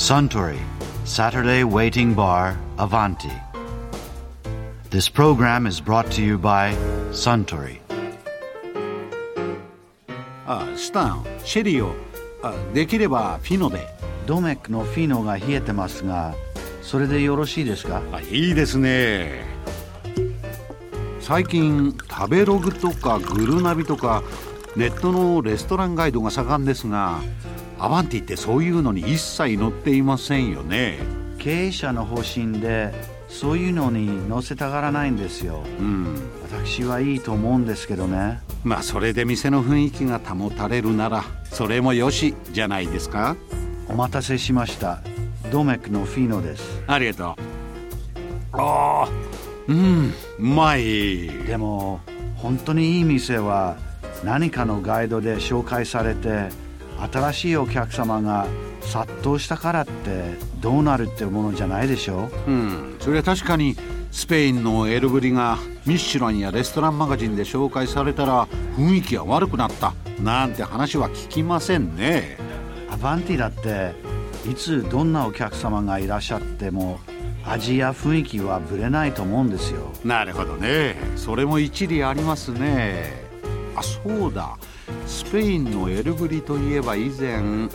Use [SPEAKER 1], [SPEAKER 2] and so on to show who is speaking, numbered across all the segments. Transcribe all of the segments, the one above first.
[SPEAKER 1] Suntory Saturday Waiting Bar Avanti. This program is brought to you by Suntory.
[SPEAKER 2] あスタンシェリーをあできればフィノで
[SPEAKER 1] ドメックのフィノが冷えてますが、それでよろしいですか
[SPEAKER 2] あいいですね最近食べログとかグルナビとかネットのレストランガイドが盛んですがアバンティってそういうのに一切載っていませんよね
[SPEAKER 1] 経営者の方針でそういうのに載せたがらないんですよ。
[SPEAKER 2] うん
[SPEAKER 1] 私はいいと思うんですけどね。
[SPEAKER 2] まあそれで店の雰囲気が保たれるならそれもよしじゃないですか
[SPEAKER 1] お待たせしました。ドメックのフィノです。
[SPEAKER 2] ありがとうああうんうまい
[SPEAKER 1] でも本当にいい店は何かのガイドで紹介されて新しいお客様が殺到したからってどうなるってものじゃないでしょ
[SPEAKER 2] う。ん。それは確かにスペインのエルブリがミシュランやレストランマガジンで紹介されたら雰囲気が悪くなったなんて話は聞きませんね。
[SPEAKER 1] アバンティだっていつどんなお客様がいらっしゃっても味や雰囲気はぶれないと思うんですよ。
[SPEAKER 2] なるほどね。それも一理ありますね。あそうだスペインのエルブリといえば以前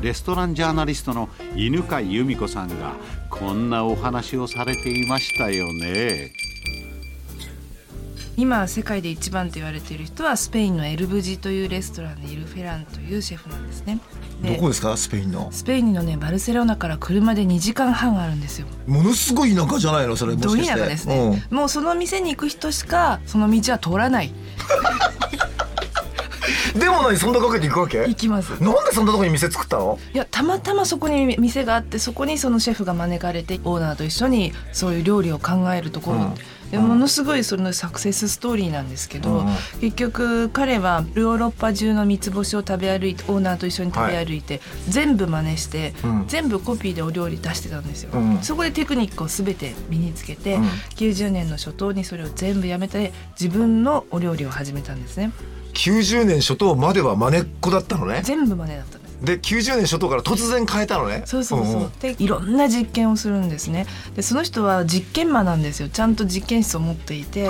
[SPEAKER 2] レストランジャーナリストの犬飼由美子さんがこんなお話をされていましたよね。
[SPEAKER 3] 今世界で一番と言われている人はスペインのエルブジというレストランにいるフェランというシェフなんですね。で
[SPEAKER 4] どこですか？スペインの。
[SPEAKER 3] スペインのねバルセロナから車で2時間半あるんですよ。
[SPEAKER 4] ものすごい田舎じゃないの？それも
[SPEAKER 3] ど
[SPEAKER 4] しかして。
[SPEAKER 3] 田舎ですね、もうその店に行く人しかその道は通らない。
[SPEAKER 4] うん、でも何そんなかけて行くわけ？
[SPEAKER 3] 行きます。
[SPEAKER 4] なんでそんなとこに店作ったの？
[SPEAKER 3] いやたまたまそこに店があってそこにそのシェフが招かれてオーナーと一緒にそういう料理を考えるところ、
[SPEAKER 4] うん。
[SPEAKER 3] でものすごいそのサクセスストーリーなんですけど、
[SPEAKER 4] うん。
[SPEAKER 3] 結局彼はヨーロッパ中の三つ星を食べ歩いてオーナーと一緒に食べ歩いて、全部真似して、
[SPEAKER 4] うん。
[SPEAKER 3] 全部コピーでお料理出してたんですよ、
[SPEAKER 4] うん。
[SPEAKER 3] そこでテクニックを全て身につけて、
[SPEAKER 4] うん。
[SPEAKER 3] 90年の初頭にそれを全部やめて自分のお料理を始めたんですね
[SPEAKER 4] 90年初頭までは真似っこだったのね。
[SPEAKER 3] 全部真似だったんです
[SPEAKER 4] で90年初頭から突然変えたのね。
[SPEAKER 3] そうそうそう、
[SPEAKER 4] んん。
[SPEAKER 3] でいろんな実験をするんですね。でその人は実験魔なんですよ。ちゃんと実験室を持っていて。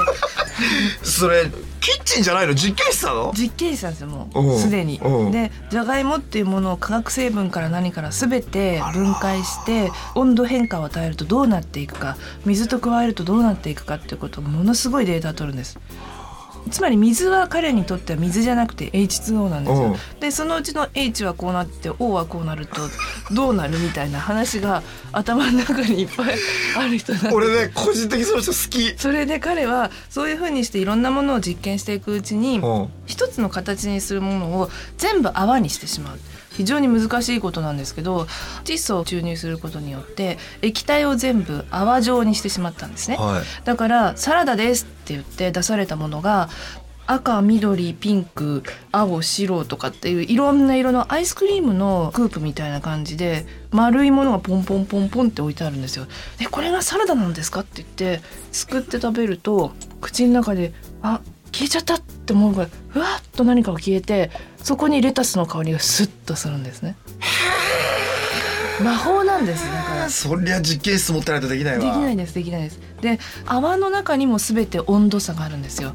[SPEAKER 4] それキッチンじゃないの？実験室なの？
[SPEAKER 3] 実験室なんですよも
[SPEAKER 4] う。
[SPEAKER 3] すでに。
[SPEAKER 4] うん。
[SPEAKER 3] でじゃがいもっていうものを化学成分から何から全て分解して温度変化を与えるとどうなっていくか水と加えるとどうなっていくかっていうことをものすごいデータを取るんですつまり水は彼にとっては水じゃなくて H2O なんですよ。でそのうちの H はこうなって O はこうなるとどうなるみたいな話が頭の中にいっぱいある人なんです。
[SPEAKER 4] 俺ね個人的にその人好き。
[SPEAKER 3] それで彼はそういうふうにしていろんなものを実験していくうちに
[SPEAKER 4] うん。
[SPEAKER 3] 一つの形にするものを全部泡にしてしまう。非常に難しいことなんですけど窒素を注入することによって液体を全部泡状にしてしまったんですね、
[SPEAKER 4] はい。
[SPEAKER 3] だからサラダですって言って出されたものが赤緑ピンク青白とかっていういろんな色のアイスクリームのクープみたいな感じで丸いものがポンポンポンポンって置いてあるんですよ。でこれがサラダなんですかって言ってすくって食べると口の中であ消えちゃったって思うぐらいふわっと何かが消えてそこにレタスの香りがスッとするんですね。魔法なんですだから
[SPEAKER 4] そりゃ実験室持ってないとできないわ。
[SPEAKER 3] できないですできないです。で泡の中にも全て温度差があるんですよ。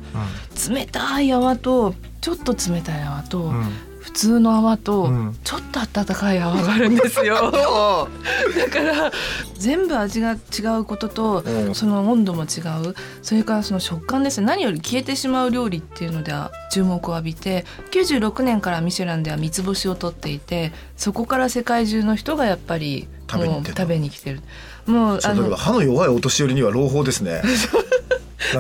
[SPEAKER 3] 冷たい泡とちょっと冷たい泡と、
[SPEAKER 4] うん
[SPEAKER 3] 普通の泡と、
[SPEAKER 4] うん。
[SPEAKER 3] ちょっと温かい泡があるんですよ。だから全部味が違うことと、
[SPEAKER 4] うん。
[SPEAKER 3] その温度も違う。それからその食感ですね。何より消えてしまう料理っていうのでは注目を浴びて96年からミシュランでは三つ星を取っていてそこから世界中の人がやっぱりもう
[SPEAKER 4] 食べに
[SPEAKER 3] 来てる。もう
[SPEAKER 4] そうだけど歯の弱いお年寄りには朗報ですね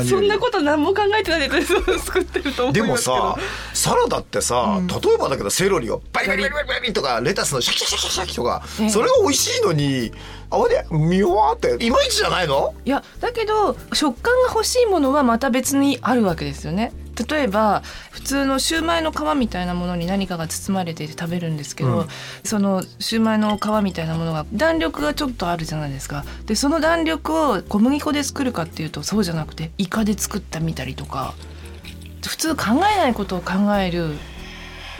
[SPEAKER 3] そんなこと何も考えてないで作ってると思い
[SPEAKER 4] でもさサラダってさ、
[SPEAKER 3] うん。
[SPEAKER 4] 例えばだけどセロリをバリバリバリバリバリとかレタスのシャキシャキシャキシャキとか、
[SPEAKER 3] ええ
[SPEAKER 4] それが美味しいのに泡でミワーっていまいちじゃないの？
[SPEAKER 3] いやだけど食感が欲しいものはまた別にあるわけですよね例えば普通のシューマイの皮みたいなものに何かが包まれていて食べるんですけど、
[SPEAKER 4] うん。
[SPEAKER 3] そのシューマイの皮みたいなものが弾力がちょっとあるじゃないですか。でその弾力を小麦粉で作るかっていうとそうじゃなくてイカで作ったみたりとか。普通考えないことを考える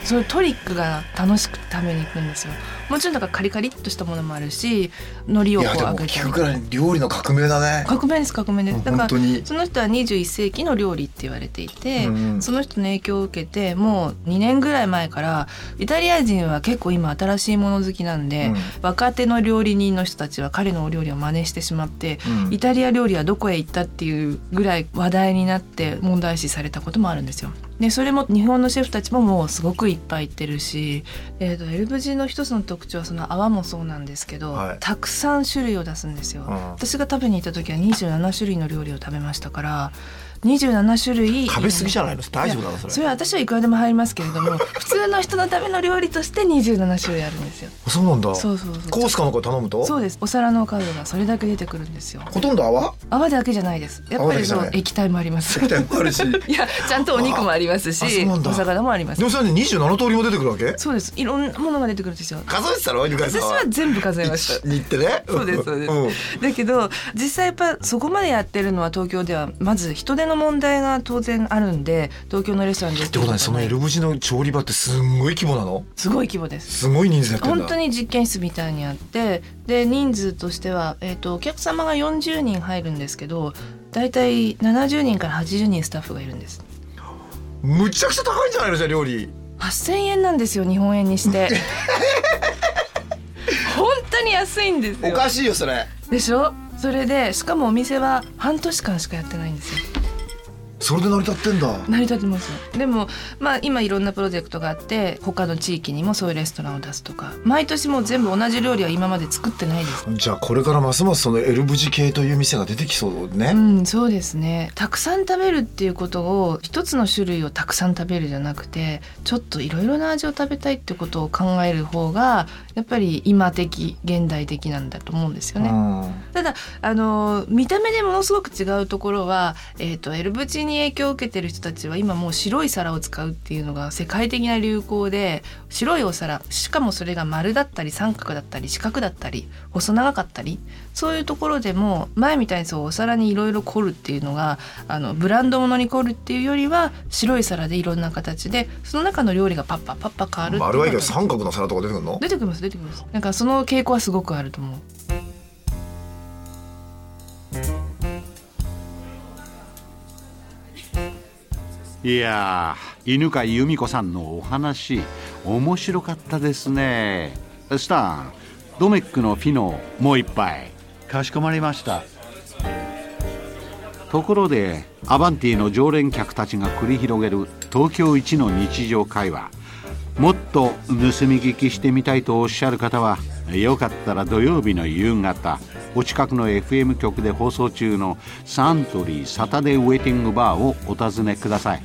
[SPEAKER 3] そういうトリックが楽しくて食べに行くんですよ。もちろんだからカリカリっとしたものもあるし海苔をこう
[SPEAKER 4] いやでも
[SPEAKER 3] 揚げたり
[SPEAKER 4] 聞くくらい料理の革命だね。
[SPEAKER 3] 革命です革命です。だからその人は21世紀の料理って言われていて、
[SPEAKER 4] うん
[SPEAKER 3] その人の影響を受けてもう2年ぐらい前からイタリア人は結構今新しいもの好きなんで、
[SPEAKER 4] うん。
[SPEAKER 3] 若手の料理人の人たちは彼のお料理を真似してしまって、
[SPEAKER 4] うん。
[SPEAKER 3] イタリア料理はどこへ行ったっていうぐらい話題になって問題視されたこともあるんですよ。でそれも日本のシェフたちももうすごくいっぱい行ってるし、えー、とエルブジの一つの特徴はその泡もそうなんですけど、
[SPEAKER 4] はい
[SPEAKER 3] たくさん種類を出すんですよ。
[SPEAKER 4] うん
[SPEAKER 3] 私が食べに行った時は27種類の料理を食べましたから27種類。
[SPEAKER 4] 食べ過ぎじゃないの？大丈夫なのそれ？
[SPEAKER 3] それは私はいくらでも入りますけれども 普通の人のための料理として27種類あるんですよ。
[SPEAKER 4] そうなんだ。
[SPEAKER 3] そうそうそう。
[SPEAKER 4] コースかなんか頼むと？
[SPEAKER 3] そうです。お皿の数がそれだけ出てくるんですよ。
[SPEAKER 4] ほとんど泡？
[SPEAKER 3] 泡だけじゃないです。やっぱりそう液体もあります。
[SPEAKER 4] みたいなのもあるし。
[SPEAKER 3] いやちゃんとお肉もありますしお魚もあります。
[SPEAKER 4] でもそれで27通りも出てくるわけ？
[SPEAKER 3] そうです。いろんなものが出てくるんですよ。
[SPEAKER 4] 数えてたろ犬飼さん
[SPEAKER 3] 私は全部数えました
[SPEAKER 4] にってね。
[SPEAKER 3] そうですそうです、
[SPEAKER 4] ん。
[SPEAKER 3] だけど実際やっぱそこまでやってるのは東京ではまず人手の問題が当然あるんで東京のレストランで
[SPEAKER 4] ってことはねそのエルブジの調理場ってすんごい規模なの？
[SPEAKER 3] すごい規模です。
[SPEAKER 4] すごい人数やってんだ。
[SPEAKER 3] 本当に実験室みたいにあってで人数としては、えー、とお客様が40人入るんですけど大体70人から80人スタッフがいるんです。
[SPEAKER 4] むちゃくちゃ高いんじゃないのじゃあ料理。
[SPEAKER 3] 8000円なんですよ日本円にして。本当に安いんですよ。
[SPEAKER 4] しいよそれ。
[SPEAKER 3] でしょ？それでしかもお店は半年間しかやってないんですよ
[SPEAKER 4] それで成り立ってんだ。
[SPEAKER 3] 成り立ってます。よでもまあ今いろんなプロジェクトがあって他の地域にもそういうレストランを出すとか。毎年もう全部同じ料理は今まで作ってないです。
[SPEAKER 4] じゃあこれからますますそのエルブジ系という店が出てきそうね、
[SPEAKER 3] うん、そうですね。たくさん食べるっていうことを一つの種類をたくさん食べるじゃなくてちょっといろいろな味を食べたいってことを考える方がやっぱり今的現代的なんだと思うんですよね。
[SPEAKER 4] うん。
[SPEAKER 3] ただあの見た目でものすごく違うところは、えー、とエルブチに影響を受けてる人たちは今もう白い皿を使うっていうのが世界的な流行で白いお皿しかもそれが丸だったり三角だったり四角だったり細長かったりそういうところでも前みたいにそうお皿にいろいろ凝るっていうのがあのブランドものに凝るっていうよりは白い皿でいろんな形でその中の料理がパッパパッパ変わる
[SPEAKER 4] 丸はいいけど三角の皿とか出てくるの？
[SPEAKER 3] 出てきます出てきます。なんかその傾向はすごくあると思う
[SPEAKER 2] いやー犬飼由美子さんのお話面白かったですね。スタンドメックのフィノもう一杯
[SPEAKER 1] かしこまりました。
[SPEAKER 2] ところでアバンティの常連客たちが繰り広げる東京一の日常会話もっと盗み聞きしてみたいとおっしゃる方はよかったら土曜日の夕方お近くの FM 局で放送中のサントリーサタデーウェイティングバーをお尋ねください。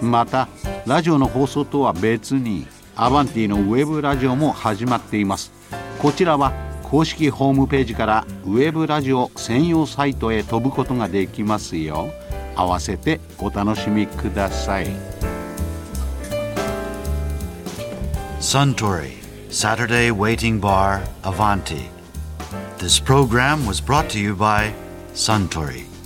[SPEAKER 2] またラジオの放送とは別にアバンティのウェブラジオも始まっています。こちらは公式ホームページからウェブラジオ専用サイトへ飛ぶことができますよ。合わせてお楽しみください。
[SPEAKER 1] Suntory Saturday Waiting Bar Avanti. This program was brought to you by Suntory.